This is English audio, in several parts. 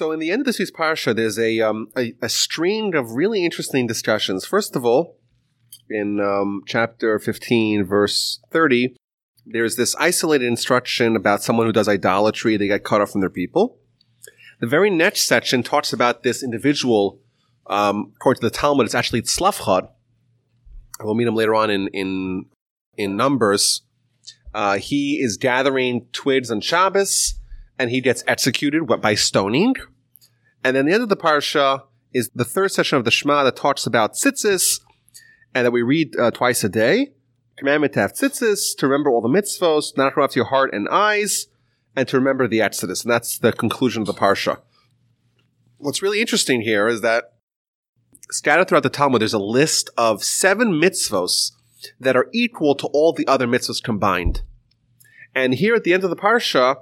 So, in the end of this week's parsha, there's a, um, a, a string of really interesting discussions. First of all, in um, chapter 15, verse 30, there's this isolated instruction about someone who does idolatry, they get cut off from their people. The very next section talks about this individual, um, according to the Talmud, it's actually Tzlafchad. We'll meet him later on in, in, in Numbers. Uh, he is gathering twigs on Shabbos, and he gets executed by stoning. And then the end of the parsha is the third section of the Shema that talks about tzitzis, and that we read uh, twice a day. Commandment to have tzitzis, to remember all the mitzvos, not to corrupt your heart and eyes, and to remember the Exodus. And that's the conclusion of the parsha. What's really interesting here is that scattered throughout the Talmud, there's a list of seven mitzvos that are equal to all the other mitzvahs combined. And here at the end of the parsha,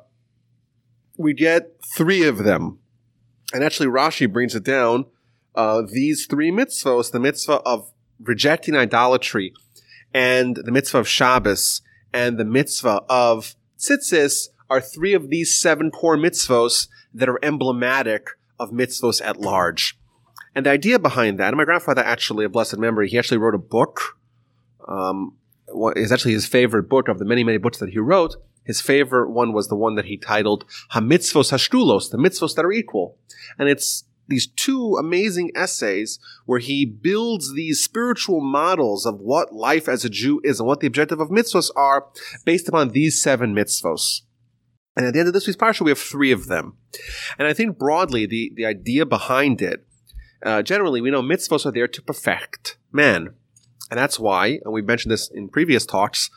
we get three of them. And actually, Rashi brings it down. Uh, these three mitzvahs, the mitzvah of rejecting idolatry, and the mitzvah of Shabbos, and the mitzvah of tzitzis, are three of these seven core mitzvahs that are emblematic of mitzvahs at large. And the idea behind that, and my grandfather actually, a blessed memory, he actually wrote a book um, is actually his favorite book of the many, many books that he wrote. His favorite one was the one that he titled Hamitzvos Hashkulos, the mitzvos that are equal. And it's these two amazing essays where he builds these spiritual models of what life as a Jew is and what the objective of mitzvos are based upon these seven mitzvos. And at the end of this week's parsha, we have three of them. And I think broadly, the, the idea behind it, uh, generally, we know mitzvos are there to perfect man. And that's why, and we've mentioned this in previous talks,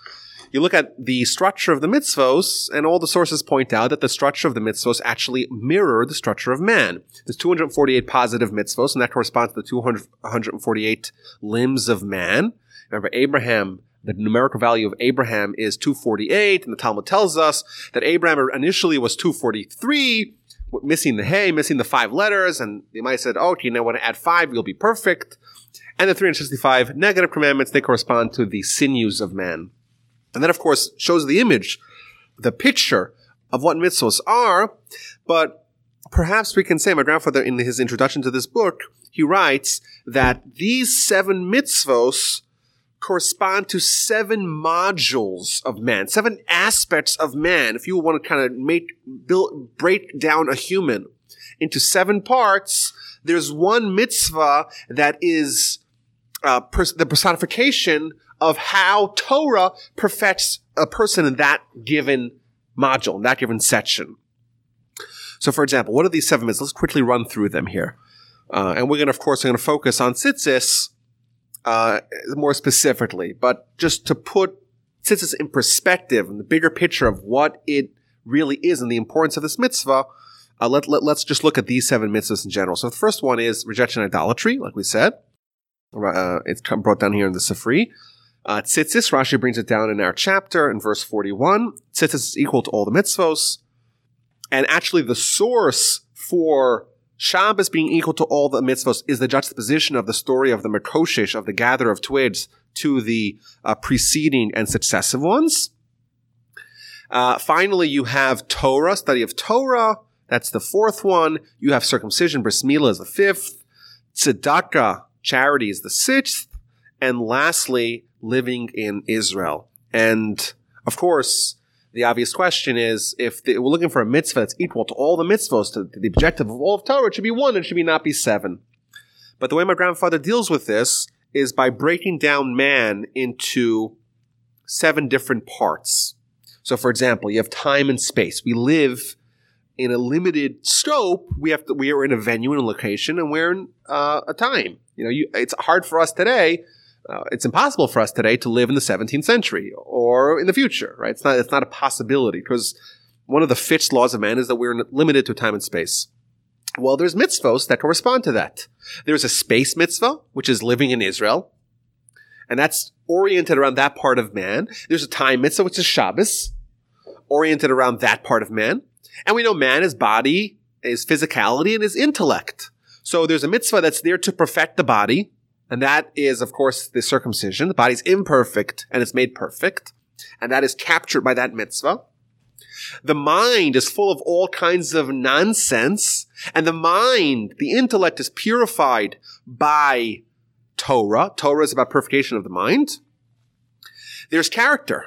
you look at the structure of the mitzvos, and all the sources point out that the structure of the mitzvos actually mirror the structure of man. There's 248 positive mitzvos, and that corresponds to the 248 limbs of man. Remember, Abraham, the numerical value of Abraham is 248, and the Talmud tells us that Abraham initially was 243, missing the hey, missing the five letters, and they might have said, oh, you know, want to add five, you'll be perfect. And the 365 negative commandments, they correspond to the sinews of man. And that, of course, shows the image, the picture of what mitzvahs are. But perhaps we can say, my grandfather, in his introduction to this book, he writes that these seven mitzvahs correspond to seven modules of man, seven aspects of man. If you want to kind of make, build, break down a human into seven parts, there's one mitzvah that is uh, pers- the personification of how Torah perfects a person in that given module, in that given section. So, for example, what are these seven mitzvahs? Let's quickly run through them here. Uh, and we're going to, of course, going to focus on tzitzis uh, more specifically. But just to put tzitzis in perspective and the bigger picture of what it really is and the importance of this mitzvah, uh, let, let, us just look at these seven mitzvahs in general. So the first one is rejection idolatry, like we said. Uh, it's brought down here in the Sifri. Uh, tzitzis, Rashi brings it down in our chapter in verse 41. Tzitzis is equal to all the mitzvos. And actually, the source for Shabbos being equal to all the mitzvos is the juxtaposition of the story of the Mekoshish, of the gatherer of twigs, to the uh, preceding and successive ones. Uh, finally, you have Torah, study of Torah. That's the fourth one. You have circumcision, bris milah is the fifth. Tzedakah, charity is the sixth. And lastly, living in Israel. And of course, the obvious question is if the, we're looking for a mitzvah that's equal to all the mitzvahs, to the objective of all of Torah, it should be one, it should be not be seven. But the way my grandfather deals with this is by breaking down man into seven different parts. So, for example, you have time and space. We live in a limited scope. We have to, we are in a venue and a location, and we're in uh, a time. You know, you, it's hard for us today uh, it's impossible for us today to live in the 17th century or in the future, right? It's not, it's not a possibility because one of the fixed laws of man is that we're limited to time and space. Well, there's mitzvos that correspond to that. There's a space mitzvah, which is living in Israel, and that's oriented around that part of man. There's a time mitzvah, which is Shabbos, oriented around that part of man. And we know man is body, is physicality, and is intellect. So there's a mitzvah that's there to perfect the body, and that is, of course, the circumcision. The body's imperfect and it's made perfect. And that is captured by that mitzvah. The mind is full of all kinds of nonsense, and the mind, the intellect is purified by Torah. Torah is about purification of the mind. There's character.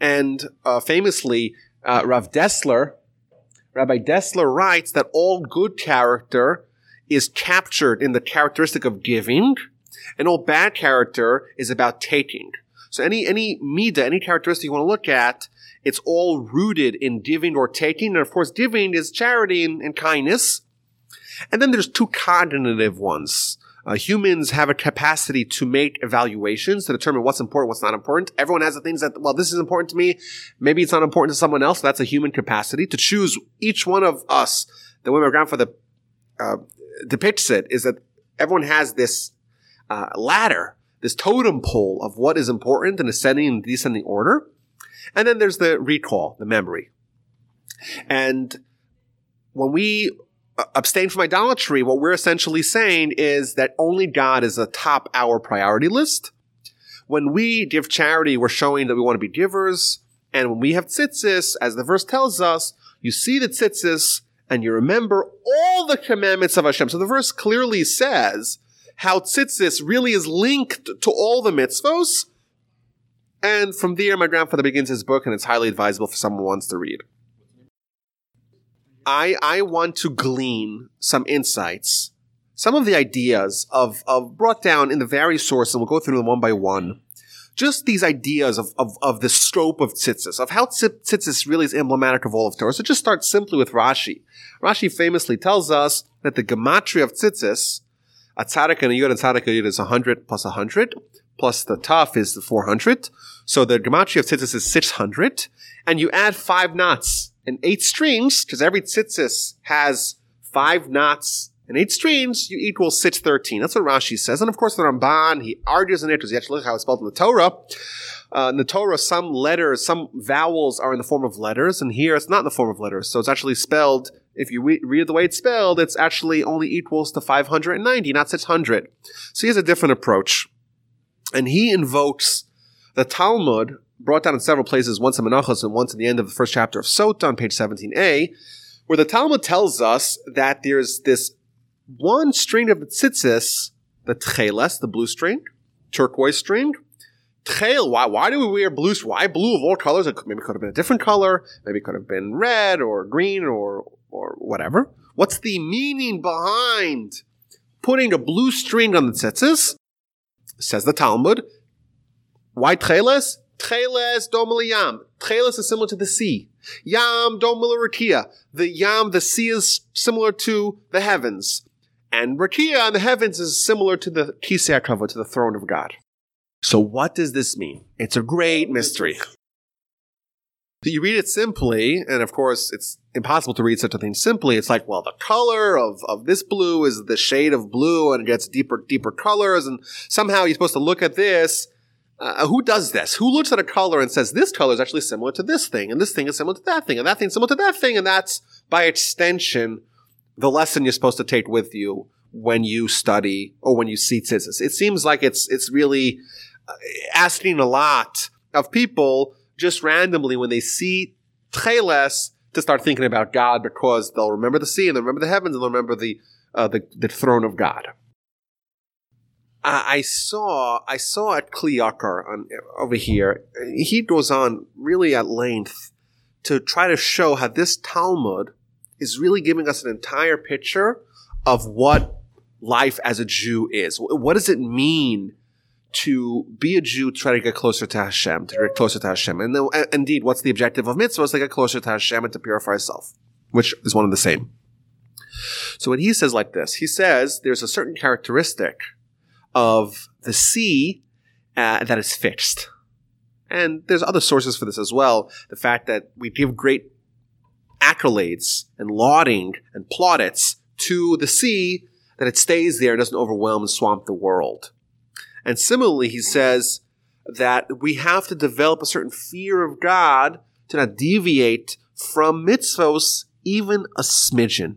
And uh, famously, uh, Rav Dessler, Rabbi Dessler writes that all good character is captured in the characteristic of giving, and old bad character is about taking. So any any mida, any characteristic you want to look at, it's all rooted in giving or taking. And of course, giving is charity and, and kindness. And then there's two cognitive ones. Uh, humans have a capacity to make evaluations to determine what's important, what's not important. Everyone has the things that, well, this is important to me. Maybe it's not important to someone else. That's a human capacity to choose each one of us. The way my grandfather uh, depicts it is that everyone has this uh, ladder, this totem pole of what is important in ascending and descending order. And then there's the recall, the memory. And when we uh, abstain from idolatry, what we're essentially saying is that only God is atop our priority list. When we give charity, we're showing that we want to be givers. And when we have tzitzis, as the verse tells us, you see the tzitzis and you remember all the commandments of Hashem. So the verse clearly says how tzitzis really is linked to all the mitzvos. And from there, my grandfather begins his book, and it's highly advisable for someone who wants to read. I, I want to glean some insights, some of the ideas of, of brought down in the various sources, and we'll go through them one by one. Just these ideas of, of, of the scope of tzitzis, of how tzitzis really is emblematic of all of Torah. So just start simply with Rashi. Rashi famously tells us that the gematria of tzitzis, a tzaddik and a yud, a tzaddik and a yud is 100 plus 100, plus the taf is the 400. So the gematria of tzitzis is 600, and you add five knots and eight strings, because every tzitzis has five knots and eight streams, you equal 613. That's what Rashi says. And of course, the Ramban, he argues in it, because look how it's spelled in the Torah. Uh, in the Torah, some letters, some vowels are in the form of letters, and here it's not in the form of letters. So it's actually spelled, if you re- read the way it's spelled, it's actually only equals to 590, not 600. So he has a different approach. And he invokes the Talmud, brought down in several places, once in Menachos and once in the end of the first chapter of Sota on page 17a, where the Talmud tells us that there's this one string of the tzitzis, the tcheles, the blue string, turquoise string. Why, why do we wear blue? Why blue of all colors? It maybe could have been a different color. Maybe it could have been red or green or, or whatever. What's the meaning behind putting a blue string on the tzitzis? Says the Talmud. Why tcheles? Tcheles domel yam. Tcheles is similar to the sea. Yam domel rakia. The yam, the sea is similar to the heavens. And Rakia in the heavens is similar to the Kisei to the throne of God. So what does this mean? It's a great mystery. You read it simply, and of course it's impossible to read such a thing simply. It's like, well, the color of, of this blue is the shade of blue and it gets deeper, deeper colors. And somehow you're supposed to look at this. Uh, who does this? Who looks at a color and says, this color is actually similar to this thing, and this thing is similar to that thing, and that thing is similar to that thing, and that's by extension the lesson you're supposed to take with you when you study or when you see tzitzis. It seems like it's it's really asking a lot of people just randomly when they see tcheles to start thinking about God because they'll remember the sea and they'll remember the heavens and they'll remember the uh, the, the throne of God. I saw I saw at Kli Yakar on over here. He goes on really at length to try to show how this Talmud is really giving us an entire picture of what life as a Jew is. What does it mean to be a Jew, try to get closer to Hashem, to get closer to Hashem? And then, indeed, what's the objective of mitzvahs? To get closer to Hashem and to purify self, which is one of the same. So when he says like this, he says there's a certain characteristic of the sea uh, that is fixed. And there's other sources for this as well. The fact that we give great accolades and lauding and plaudits to the sea that it stays there and doesn't overwhelm and swamp the world. And similarly, he says that we have to develop a certain fear of God to not deviate from mitzvos even a smidgen.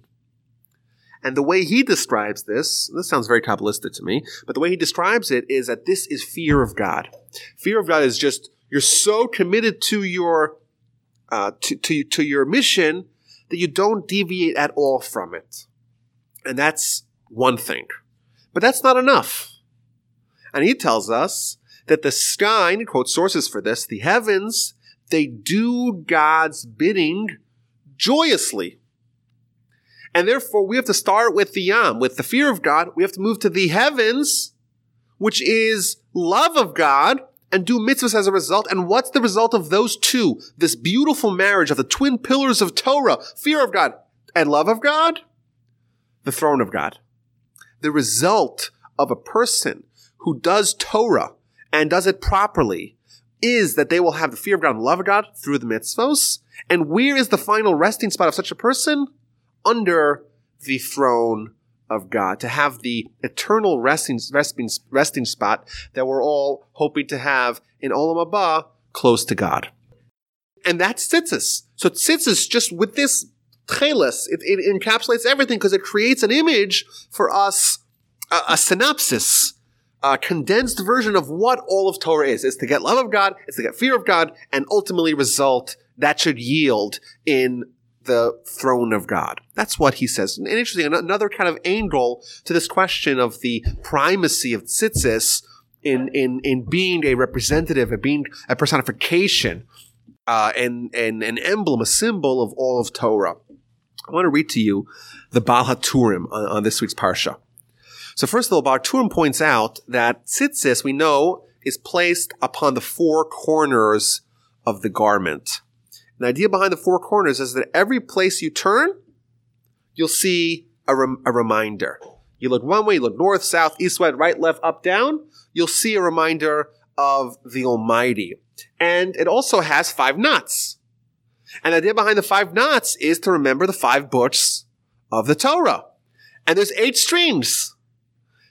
And the way he describes this, this sounds very Kabbalistic to me, but the way he describes it is that this is fear of God. Fear of God is just, you're so committed to your uh, to, to to your mission that you don't deviate at all from it, and that's one thing. But that's not enough. And he tells us that the sky, and he quotes sources for this, the heavens, they do God's bidding joyously. And therefore, we have to start with the Yam, with the fear of God. We have to move to the heavens, which is love of God, and do mitzvahs as a result. And what's the result of those two? This beautiful marriage of the twin pillars of Torah, fear of God and love of God? The throne of God. The result of a person who does Torah and does it properly is that they will have the fear of God and love of God through the mitzvahs. And where is the final resting spot of such a person? Under the throne of God, to have the eternal resting, resting, resting spot that we're all hoping to have in Olam Haba, close to God. And that's tzitzis. So tzitzis, just with this cheles, it, it encapsulates everything because it creates an image for us, a, a synopsis, a condensed version of what all of Torah is. It's to get love of God, it's to get fear of God, and ultimately result that should yield in the throne of God. That's what he says. And interesting, another kind of angle to this question of the primacy of tzitzis in, in, in being a representative, of being a personification, uh, and, and an emblem, a symbol of all of Torah. I want to read to you the Baal HaTurim on, on this week's Parsha. So first of all, Baal HaTurim points out that tzitzis, we know, is placed upon the four corners of the garment. The idea behind the four corners is that every place you turn, you'll see a, rem- a reminder. You look one way, you look north, south, east, west, right, left, up, down, you'll see a reminder of the Almighty. And it also has five knots. And the idea behind the five knots is to remember the five books of the Torah. And there's eight streams.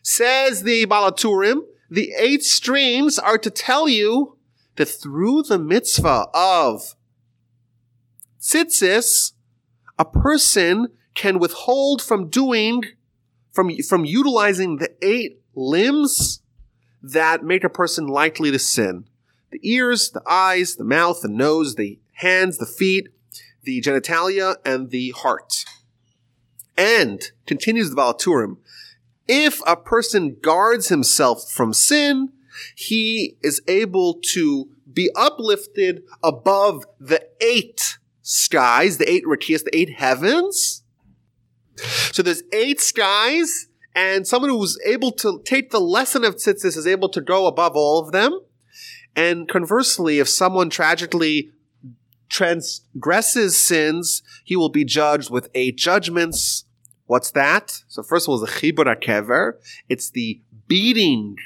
Says the Baal HaTurim, the eight streams are to tell you that through the mitzvah of tzitzis, a person can withhold from doing, from, from utilizing the eight limbs that make a person likely to sin. The ears, the eyes, the mouth, the nose, the hands, the feet, the genitalia, and the heart. And, continues the Baal HaTurim, if a person guards himself from sin, he is able to be uplifted above the eight skies, the eight rakias, the eight heavens. So there's eight skies, and someone who's able to take the lesson of tzitzis is able to go above all of them. And conversely, if someone tragically transgresses sins, he will be judged with eight judgments. What's that? So first of all, the chibut kever. It's the beating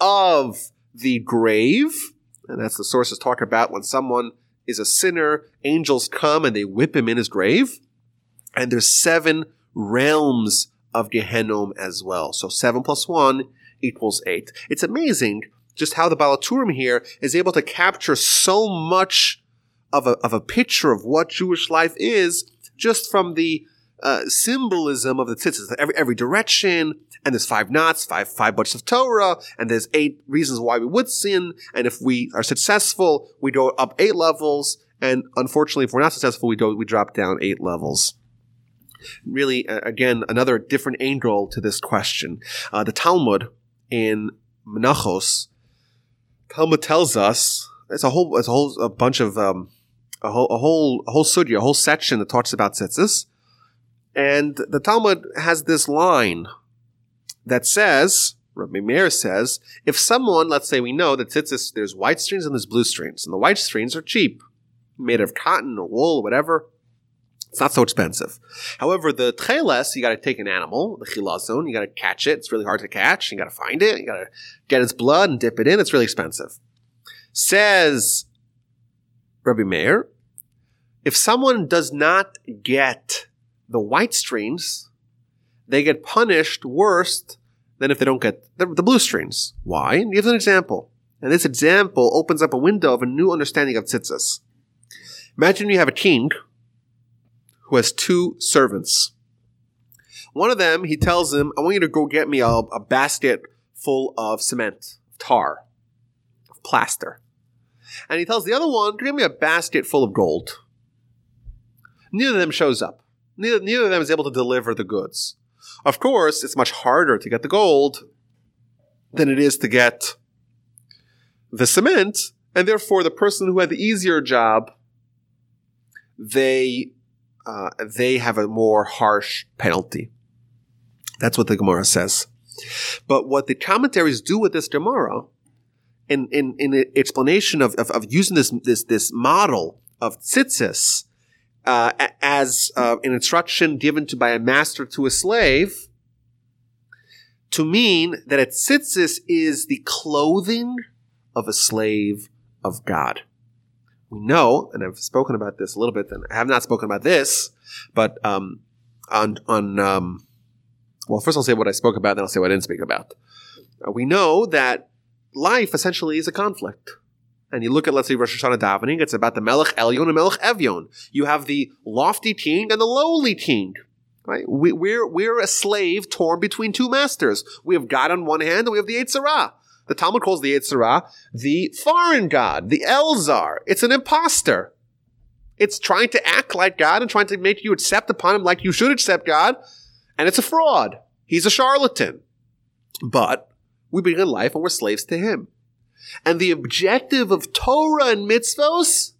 of the grave. And that's the sources talk about when someone is a sinner, angels come and they whip him in his grave. And there's seven realms of Gehenom as well. So seven plus one equals eight. It's amazing just how the Baal HaTurim here is able to capture so much of a, of a picture of what Jewish life is just from the uh, symbolism of the tzitzis, every, every direction, and there's five knots, five five books of Torah, and there's eight reasons why we would sin, and if we are successful, we go up eight levels, and unfortunately, if we're not successful, we go we drop down eight levels. Really, again, another different angle to this question. Uh, the Talmud in Menachos, Talmud tells us it's a whole it's a whole a bunch of um, a whole a whole a whole a whole section that talks about tzitzis. And the Talmud has this line that says, Rabbi Meir says, if someone, let's say we know that tzitzis, there's white strings and there's blue strings, and the white strings are cheap, made of cotton or wool or whatever, it's not so expensive. However, the tcheles, you got to take an animal, the chilazon, you got to catch it. It's really hard to catch. You got to find it. You got to get its blood and dip it in. It's really expensive. Says Rabbi Meir, if someone does not get the white strings, they get punished worse than if they don't get the, the blue strings. Why? And gives an example. And this example opens up a window of a new understanding of tzitzis. Imagine you have a king who has two servants. One of them, he tells him, I want you to go get me a, a basket full of cement, tar, plaster. And he tells the other one, give me a basket full of gold. neither of them shows up. Neither, neither of them is able to deliver the goods. Of course, it's much harder to get the gold than it is to get the cement, and therefore the person who had the easier job, they uh, they have a more harsh penalty. That's what the Gemara says. But what the commentaries do with this Gemara, in in, in explanation of, of, of using this this this model of tzitzis uh, as uh, an instruction given to by a master to a slave, to mean that a tzitzis is the clothing of a slave of God. We know, and I've spoken about this a little bit, and I have not spoken about this, but um, on on um, well, first I'll say what I spoke about, then I'll say what I didn't speak about. Uh, we know that life essentially is a conflict. And you look at, let's say, Rosh Hashanah davening, it's about the Melech Elyon and Melech Evyon. You have the lofty king and the lowly king. Right? We, are we're, we're a slave torn between two masters. We have God on one hand and we have the Yetzer Hara. The Talmud calls the Yetzer Hara the foreign God, the El Zar. It's an impostor. It's trying to act like God and trying to make you accept upon him like you should accept God. And it's a fraud. He's a charlatan. But we begin life and we're slaves to him. And the objective of Torah and mitzvos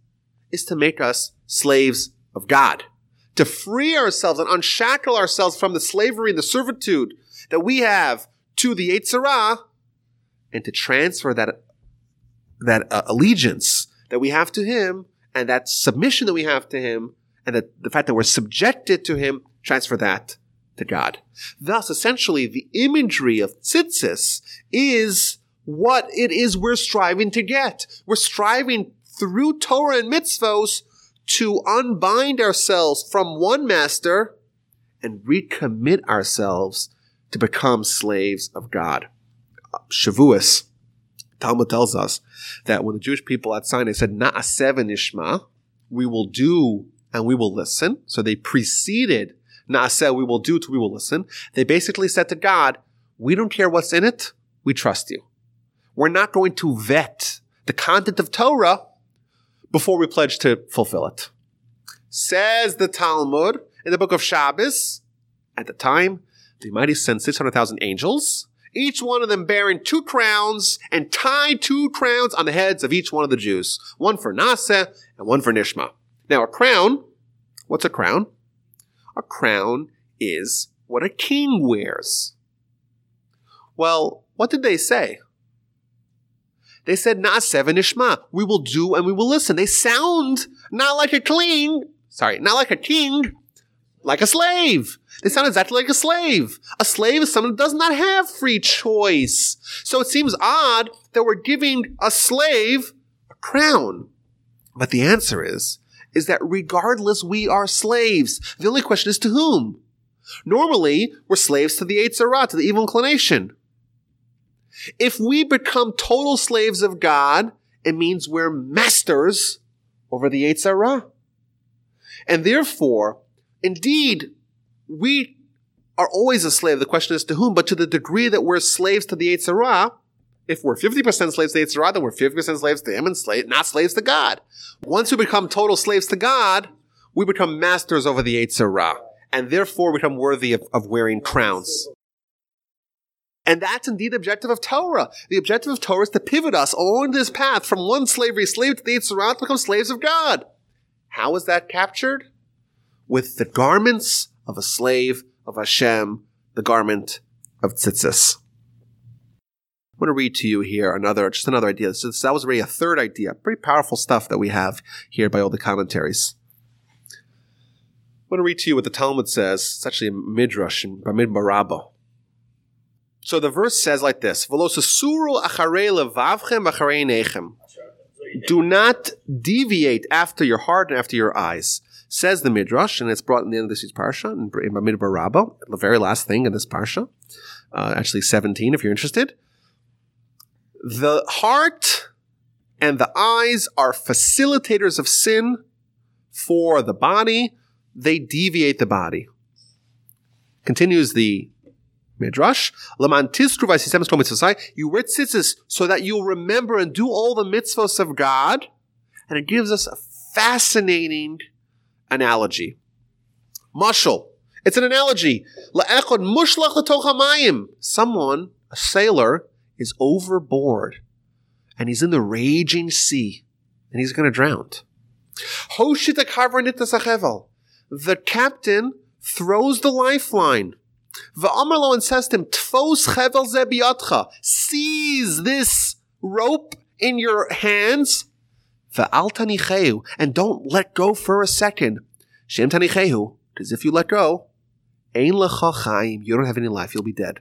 is to make us slaves of God, to free ourselves and unshackle ourselves from the slavery and the servitude that we have to the Yetzer Hara, and to transfer that that uh, allegiance that we have to Him and that submission that we have to Him, and that the fact that we're subjected to Him, transfer that to God. Thus, essentially, the imagery of tzitzis is what it is we're striving to get. We're striving through Torah and mitzvos to unbind ourselves from one master and recommit ourselves to become slaves of God. Shavuos, Talmud tells us that when the Jewish people at Sinai said, Na'aseh v'nishma, we will do and we will listen. So they preceded Na'aseh, we will do to we will listen. They basically said to God, we don't care what's in it, we trust you. We're not going to vet the content of Torah before we pledge to fulfill it. Says the Talmud in the book of Shabbos, at the time, the Almighty sent 600,000 angels, each one of them bearing two crowns and tied two crowns on the heads of each one of the Jews. One for Na'aseh and one for Nishma. Now a crown, what's a crown? A crown is what a king wears. Well, what did they say? They said, Na'aseh v'nishma. We will do and we will listen. They sound not like a king. Sorry, not like a king, like a slave. They sound exactly like a slave. A slave is someone who does not have free choice. So it seems odd that we're giving a slave a crown. But the answer is, is that regardless we are slaves. The only question is to whom? Normally, we're slaves to the Yetzer Hara, to the evil inclination. If we become total slaves of God, it means we're masters over the Yetzer Hara. And therefore, indeed, we are always a slave. The question is to whom, but to the degree that we're slaves to the Yetzer Hara, if we're 50% slaves to Yetzer Hara, then we're 50% slaves to him and slave, not slaves to God. Once we become total slaves to God, we become masters over the Yetzer Hara, and therefore become worthy of, of wearing crowns. And that's indeed the objective of Torah. The objective of Torah is to pivot us along this path from one slavery slave to the Yetzer Hara to become slaves of God. How is that captured? With the garments of a slave of Hashem, the garment of tzitzis. I'm going to read to you here another, just another idea. So that was already a third idea. Pretty powerful stuff that we have here by all the commentaries. I'm going to read to you what the Talmud says. It's actually a midrash by Bamidbar Rabbah. So the verse says like this: Do not deviate after your heart and after your eyes. Says the midrash, and it's brought in the end of this week's parsha in Bamidbar Rabbah, the very last thing in this parsha, uh, actually seventeen, if you're interested. The heart and the eyes are facilitators of sin for the body. They deviate the body. Continues the Midrash. You wear tzitzis so that you'll remember and do all the mitzvahs of God. And it gives us a fascinating analogy. Mushal. It's an analogy. La echod mushlachamayim. Someone, a sailor, is overboard and he's in the raging sea and he's going to drown. The captain throws the lifeline. Va'amarlo and says to him, Tfos chevel ze Seize this rope in your hands. Va'al tanicheu. And don't let go for a second. Shem tanicheu. Because if you let go, ein lecha chaim. You don't have any life. You'll be dead.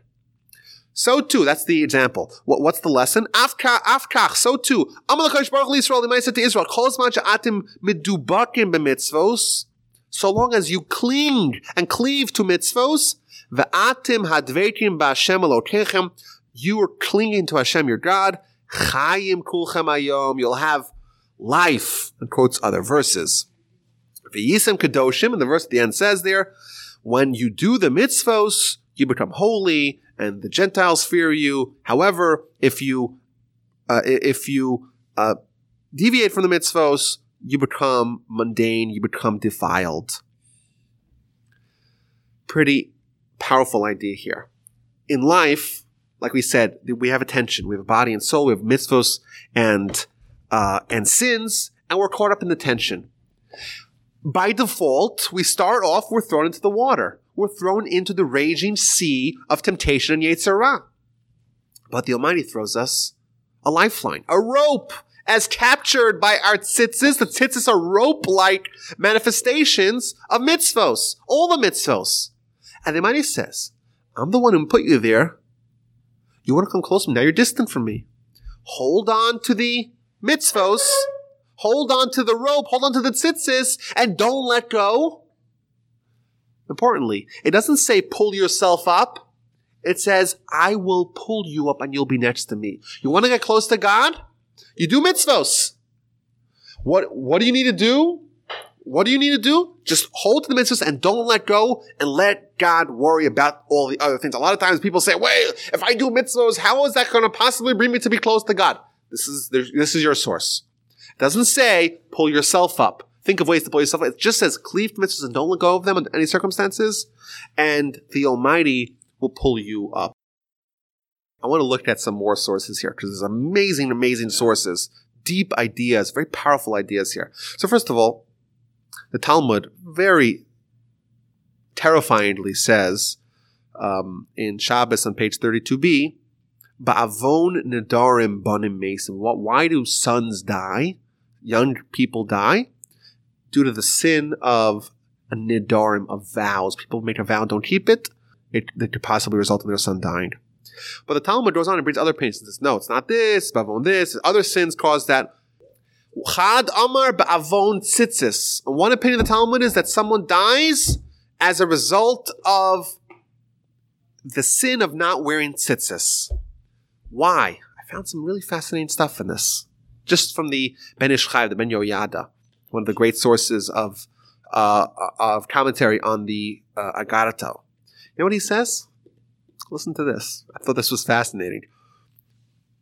So too, that's the example. What, what's the lesson? Afkach, afkach. So too, Amalakash Baruch the said to Israel, atim midubakim b'mitzvos. So long as you cling and cleave to mitzvos, ve'atim hadvekim ba'Hashem elokechem, you are clinging to Hashem, your God. Chayim kulchem ayom. You'll have life. And quotes other verses. Ve'yisem kadoshim, and the verse at the end says there, when you do the mitzvos, you become holy and the Gentiles fear you. However, if you uh, if you uh, deviate from the mitzvos, you become mundane, you become defiled. Pretty powerful idea here. In life, like we said, we have attention, we have a body and soul, we have mitzvos and uh, and sins, and we're caught up in the tension. By default, we start off, we're thrown into the water we're thrown into the raging sea of temptation and Yetzer Hara. But the Almighty throws us a lifeline, a rope, as captured by our tzitzis. The tzitzis are rope-like manifestations of mitzvos, all the mitzvos. And the Almighty says, I'm the one who put you there. You want to come close to me? Now you're distant from me. Hold on to the mitzvos. Hold on to the rope. Hold on to the tzitzis and don't let go Importantly, it doesn't say pull yourself up. It says, I will pull you up and you'll be next to me. You want to get close to God? You do mitzvos. What, what do you need to do? What do you need to do? Just hold to the mitzvahs and don't let go and let God worry about all the other things. A lot of times people say, wait, if I do mitzvahs, how is that going to possibly bring me to be close to God? This is, this is your source. It doesn't say pull yourself up think of ways to pull yourself. Up. It just says cleave to mitzvahs and don't let go of them in any circumstances, and the Almighty will pull you up. I want to look at some more sources here because there's amazing, amazing sources, deep ideas, very powerful ideas here. So first of all, the Talmud very terrifyingly says um, in Shabbos on page 32b, Ba'avon nedarim banim mason. Why do sons die? Young people die due to the sin of a nidarim, of vows. People make a vow don't keep it, it, it could possibly result in their son dying. But the Talmud goes on and brings other opinions. Says, no, it's not this, bavon this. Other sins cause that. Chad Amar ba'avon tzitzis. One opinion of the Talmud is that someone dies as a result of the sin of not wearing tzitzis. Why? I found some really fascinating stuff in this. Just from the Ben Ish Chai, the Ben Yehoyada one of the great sources of uh, of commentary on the uh, Agarato. You know what he says? Listen to this. I thought this was fascinating.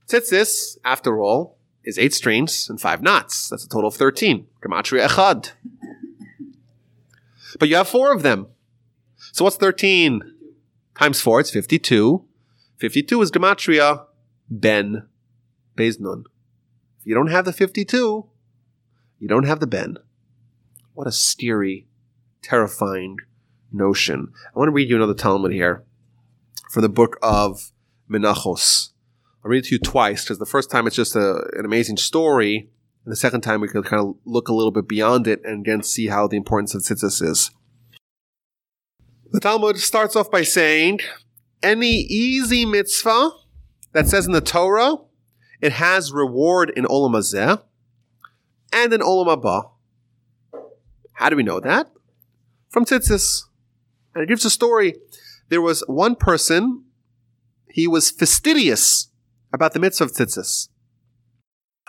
Tzitzis, after all, is eight strings and five knots. That's a total of 13. Gematria echad. But you have four of them. So what's 13 times four? It's 52. 52 is gematria ben beznun. If you don't have the 52, you don't have the Ben. What a steery, terrifying notion. I want to read you another Talmud here from the book of Menachos. I'll read it to you twice because the first time it's just a, an amazing story, and the second time we can kind of look a little bit beyond it and again see how the importance of tzitzis is. The Talmud starts off by saying, any easy mitzvah that says in the Torah, it has reward in Olam Hazeh, and in Olam Haba. How do we know that? From Tzitzis. And it gives a story. There was one person, he was fastidious about the mitzvah of Tzitzis.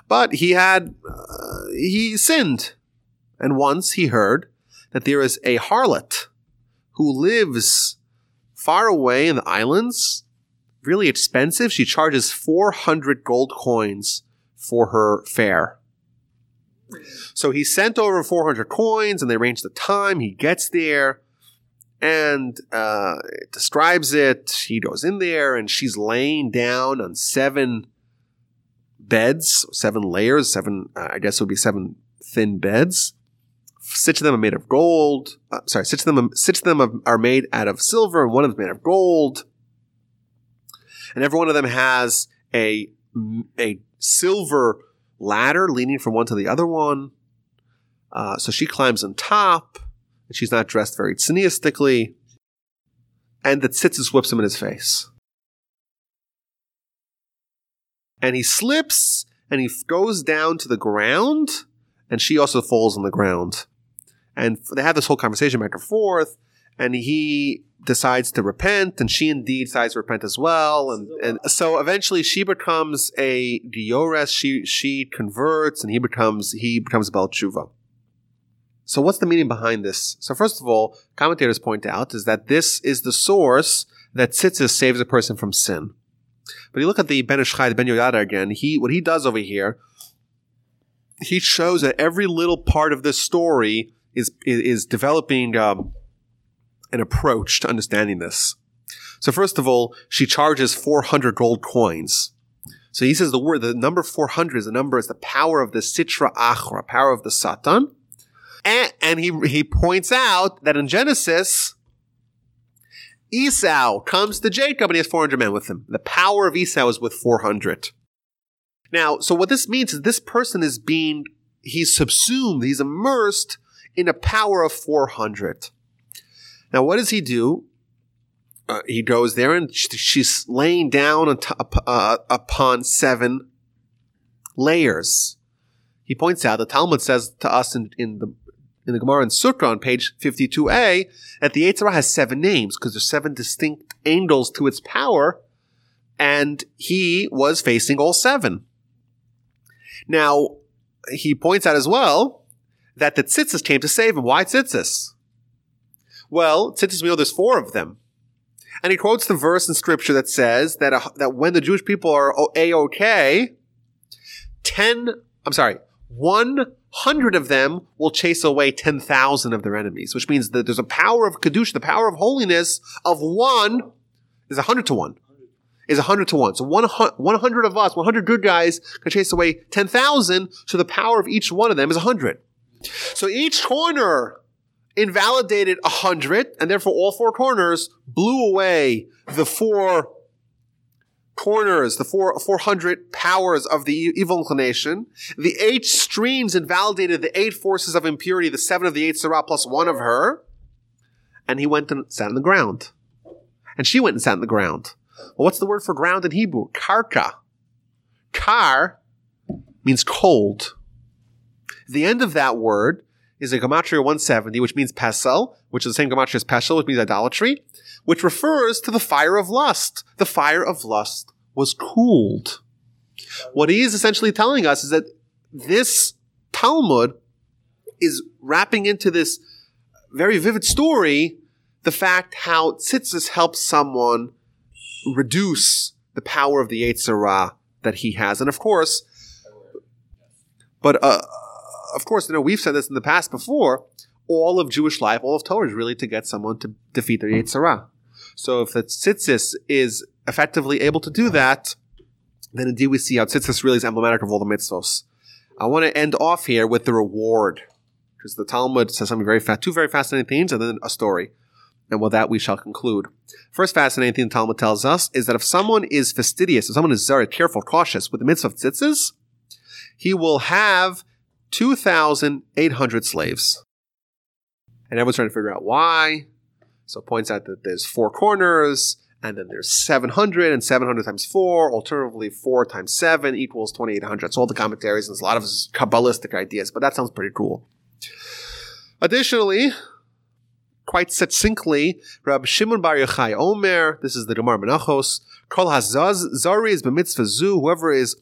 But he had, uh, he sinned. And once he heard that there is a harlot who lives far away in the islands, really expensive. She charges 400 gold coins for her fare. So he sent over 400 coins and they arranged the time. He gets there and uh, it describes it. He goes in there, and she's laying down on seven beds, seven layers, seven, uh, I guess it would be seven thin beds. Six of them are made of gold. Uh, sorry, six of them, six of them are made out of silver, and one of them is made of gold. And every one of them has a a silver ladder leaning from one to the other one. Uh, so she climbs on top, and she's not dressed very tzniistically. And the tzitzis whips him in his face. And he slips, and he goes down to the ground, and she also falls on the ground. And they have this whole conversation back and forth, and he decides to repent, and she indeed decides to repent as well. And, and so eventually she becomes a Giores, she she converts, and he becomes he becomes a Baal Tshuva. So what's the meaning behind this? So first of all, commentators point out is that this is the source that tzitzis saves a person from sin. But you look at the Ben Ish Chai, the Ben Yehoyada again, he what he does over here, he shows that every little part of this story is is, is developing um, an approach to understanding this. So first of all, she charges 400 gold coins. So he says the word, the number 400 is the number is the power of the Sitra Achra, power of the Satan. And, and he, he points out that in Genesis, Esau comes to Jacob and he has 400 men with him. The power of Esau is with 400. Now, so what this means is this person is being, he's subsumed, he's immersed in a power of 400. Now, what does he do? Uh, he goes there and she's laying down uh, upon seven layers. He points out the Talmud says to us in, in the in the Gemara in Sukkah on page 52a that the Yetzer Hara has seven names because there's seven distinct angles to its power, and he was facing all seven. Now, he points out as well that the tzitzis came to save him. Why tzitzis? Well, tzitzis, we know there's four of them. And he quotes the verse in scripture that says that, that when the Jewish people are A-OK, 10, I'm sorry, 100 of them will chase away 10,000 of their enemies, which means that there's a power of Kedusha, the power of holiness of one is a 100 to 1. Is a 100 to 1. So 100 of us, 100 good guys can chase away 10,000, so the power of each one of them is 100. So each corner invalidated a hundred, and therefore all four corners blew away the four corners, the four, 400 powers of the evil inclination. The eight streams invalidated the eight forces of impurity, the seven of the eight Sarah plus one of her. And he went and sat on the ground. And she went and sat on the ground. Well, what's the word for ground in Hebrew? Karka. Kar means cold. The end of that word is a gematria 170, which means pesel, which is the same gematria as pesel, which means idolatry, which refers to the fire of lust. The fire of lust was cooled. What he is essentially telling us is that this Talmud is wrapping into this very vivid story the fact how tzitzis helps someone reduce the power of the Yetzer Hara that he has. And of course, but uh, of course, you know, we've said this in the past before. All of Jewish life, all of Torah is really to get someone to defeat their Yetzer Hara. So if the tzitzis is effectively able to do that, then indeed we see how tzitzis really is emblematic of all the mitzvos. I want to end off here with the reward, because the Talmud says something very fast, two very fascinating things, and then a story. And with that, we shall conclude. First fascinating thing the Talmud tells us is that if someone is fastidious, if someone is very careful, cautious with the mitzvah of tzitzis, he will have 2,800 slaves. And everyone's trying to figure out why. So it points out that there's four corners, and then there's 700, and 700 times 4, alternatively 4 times 7 equals 2,800. So all the commentaries, and there's a lot of Kabbalistic ideas, but that sounds pretty cool. Additionally, quite succinctly, Rab Shimon Bar Yochai Omer, this is the Gemara Menachos, Kol Hazaz Zari is b'mitzvah zu, whoever is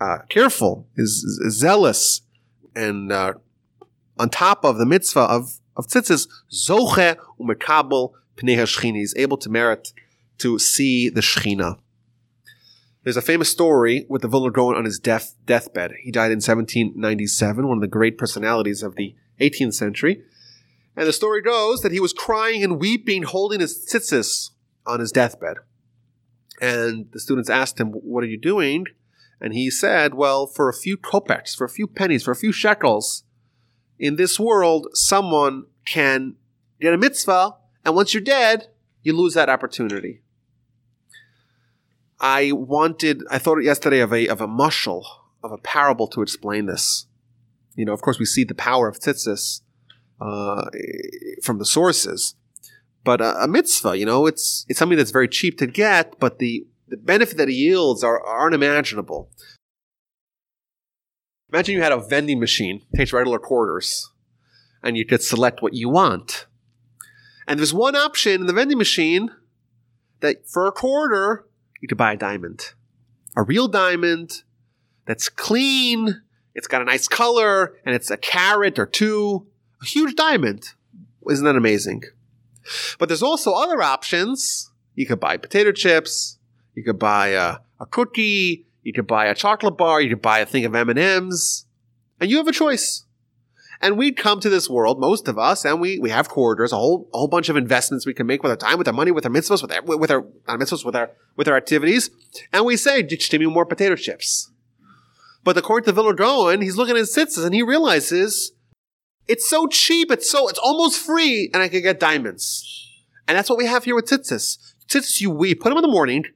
uh, careful, is, is zealous and uh, on top of the mitzvah of of tzitzis, zoche umekabel pnei. He's able to merit to see the shechina. There's a famous story with the Vilna Gaon on his death deathbed. He died in 1797, one of the great personalities of the 18th century. And the story goes that he was crying and weeping, holding his tzitzis on his deathbed. And the students asked him, What are you doing? And he said, Well, for a few kopecks, for a few pennies, for a few shekels, in this world, someone can get a mitzvah, and once you're dead, you lose that opportunity. I wanted, I thought yesterday of a, of a mushal, of a parable to explain this. You know, of course, we see the power of tzitzis uh, from the sources, but a, a, mitzvah, you know, it's it's something that's very cheap to get, but the the benefit that it yields are, are unimaginable. Imagine you had a vending machine, takes regular quarters, and you could select what you want. And there's one option in the vending machine that for a quarter, you could buy a diamond. A real diamond that's clean, it's got a nice color, and it's a carat or two. A huge diamond. Isn't that amazing? But there's also other options. You could buy potato chips. You could buy a, a cookie. You could buy a chocolate bar. You could buy a thing of M&Ms. And you have a choice. And we'd come to this world, most of us, and we, we have quarters, a whole, a whole bunch of investments we can make with our time, with our money, with our mitzvahs, with our, with our, not mitzvahs, with our, with our activities. And we say, give me more potato chips. But according to Vilna Gaon, he's looking at his tzitzis and he realizes it's so cheap, it's so, it's almost free, and I could get diamonds. And that's what we have here with tzitzis. Tzitzis, you we put them in the morning.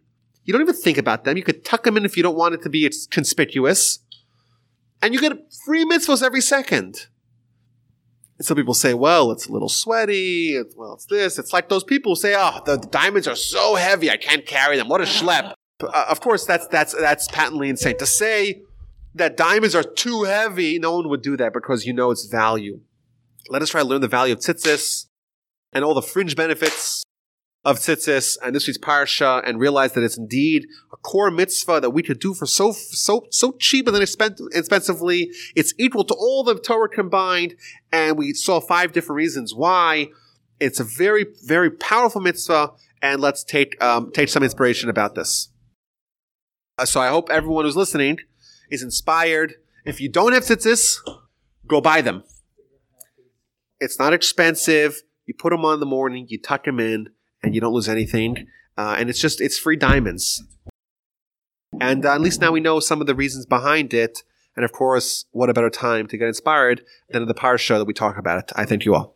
You don't even think about them. You could tuck them in if you don't want it to be conspicuous. And you get free mitzvahs every second. And some people say, well, it's a little sweaty. It's, well, it's this. It's like those people who say, oh, the, the diamonds are so heavy, I can't carry them. What a schlep. Uh, of course, that's, that's, that's patently insane. To say that diamonds are too heavy, no one would do that because you know its value. Let us try to learn the value of tzitzis and all the fringe benefits of tzitzis and this week's parsha and realize that it's indeed a core mitzvah that we could do for so so so cheap and then inexpensively. It's equal to all the Torah combined, and we saw five different reasons why. It's a very very powerful mitzvah, and let's take um, take some inspiration about this. Uh, so I hope everyone who's listening is inspired. If you don't have tzitzis, go buy them. It's not expensive. You put them on in the morning, you tuck them in, and you don't lose anything. Uh, and it's just it's free diamonds. And uh, at least now we know some of the reasons behind it. And of course, what a better time to get inspired than in the parsha that we talk about it. I thank you all.